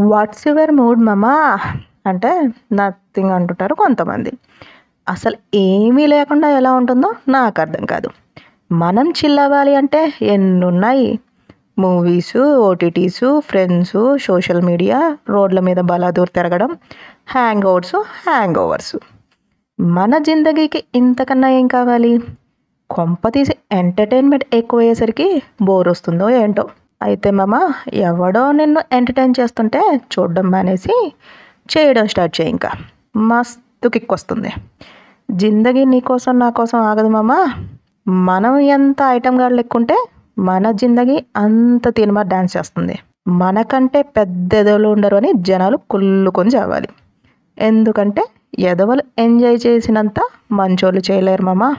What's your mood మమా అంటే nothing అంటుంటారు కొంతమంది. అసలు ఏమీ లేకుండా ఎలా ఉంటుందో నాకు అర్థం కాదు. మనం చిల్లవ్వాలి అంటే ఎన్నున్నాయి? Movies movies friends social media రోడ్ల మీద బలాదూర్ తిరగడం హ్యాంగ్ అవుట్స్ హ్యాంగ్ ఓవర్స్ మన జిందగీకి ఇంతకన్నా ఏం కావాలి? కొంప తీసి ఎంటర్టైన్మెంట్ ఎక్కువ అయ్యేసరికి బోర్ వస్తుందో ఏంటో. అయితే మామ ఎవడో నిన్ను ఎంటర్టైన్ చేస్తుంటే చూడడం మానేసి చేయడం స్టార్ట్ చేయి ఇంకా. మస్తు కిక్ వస్తుంది. జిందగీ నీకోసం నా కోసం ఆగదు మామ. మనం ఎంత ఐటమ్ గాడు లెక్కుంటే మన జిందగీ అంత తినమా డ్యాన్స్ చేస్తుంది. మనకంటే పెద్ద ఎదవలు ఉండరు అని జనాలు కుళ్ళుకొని చావాలి. ఎందుకంటే ఎదవలు ఎంజాయ్ చేసినంత మంచోళ్ళు చేయలేరు మామ.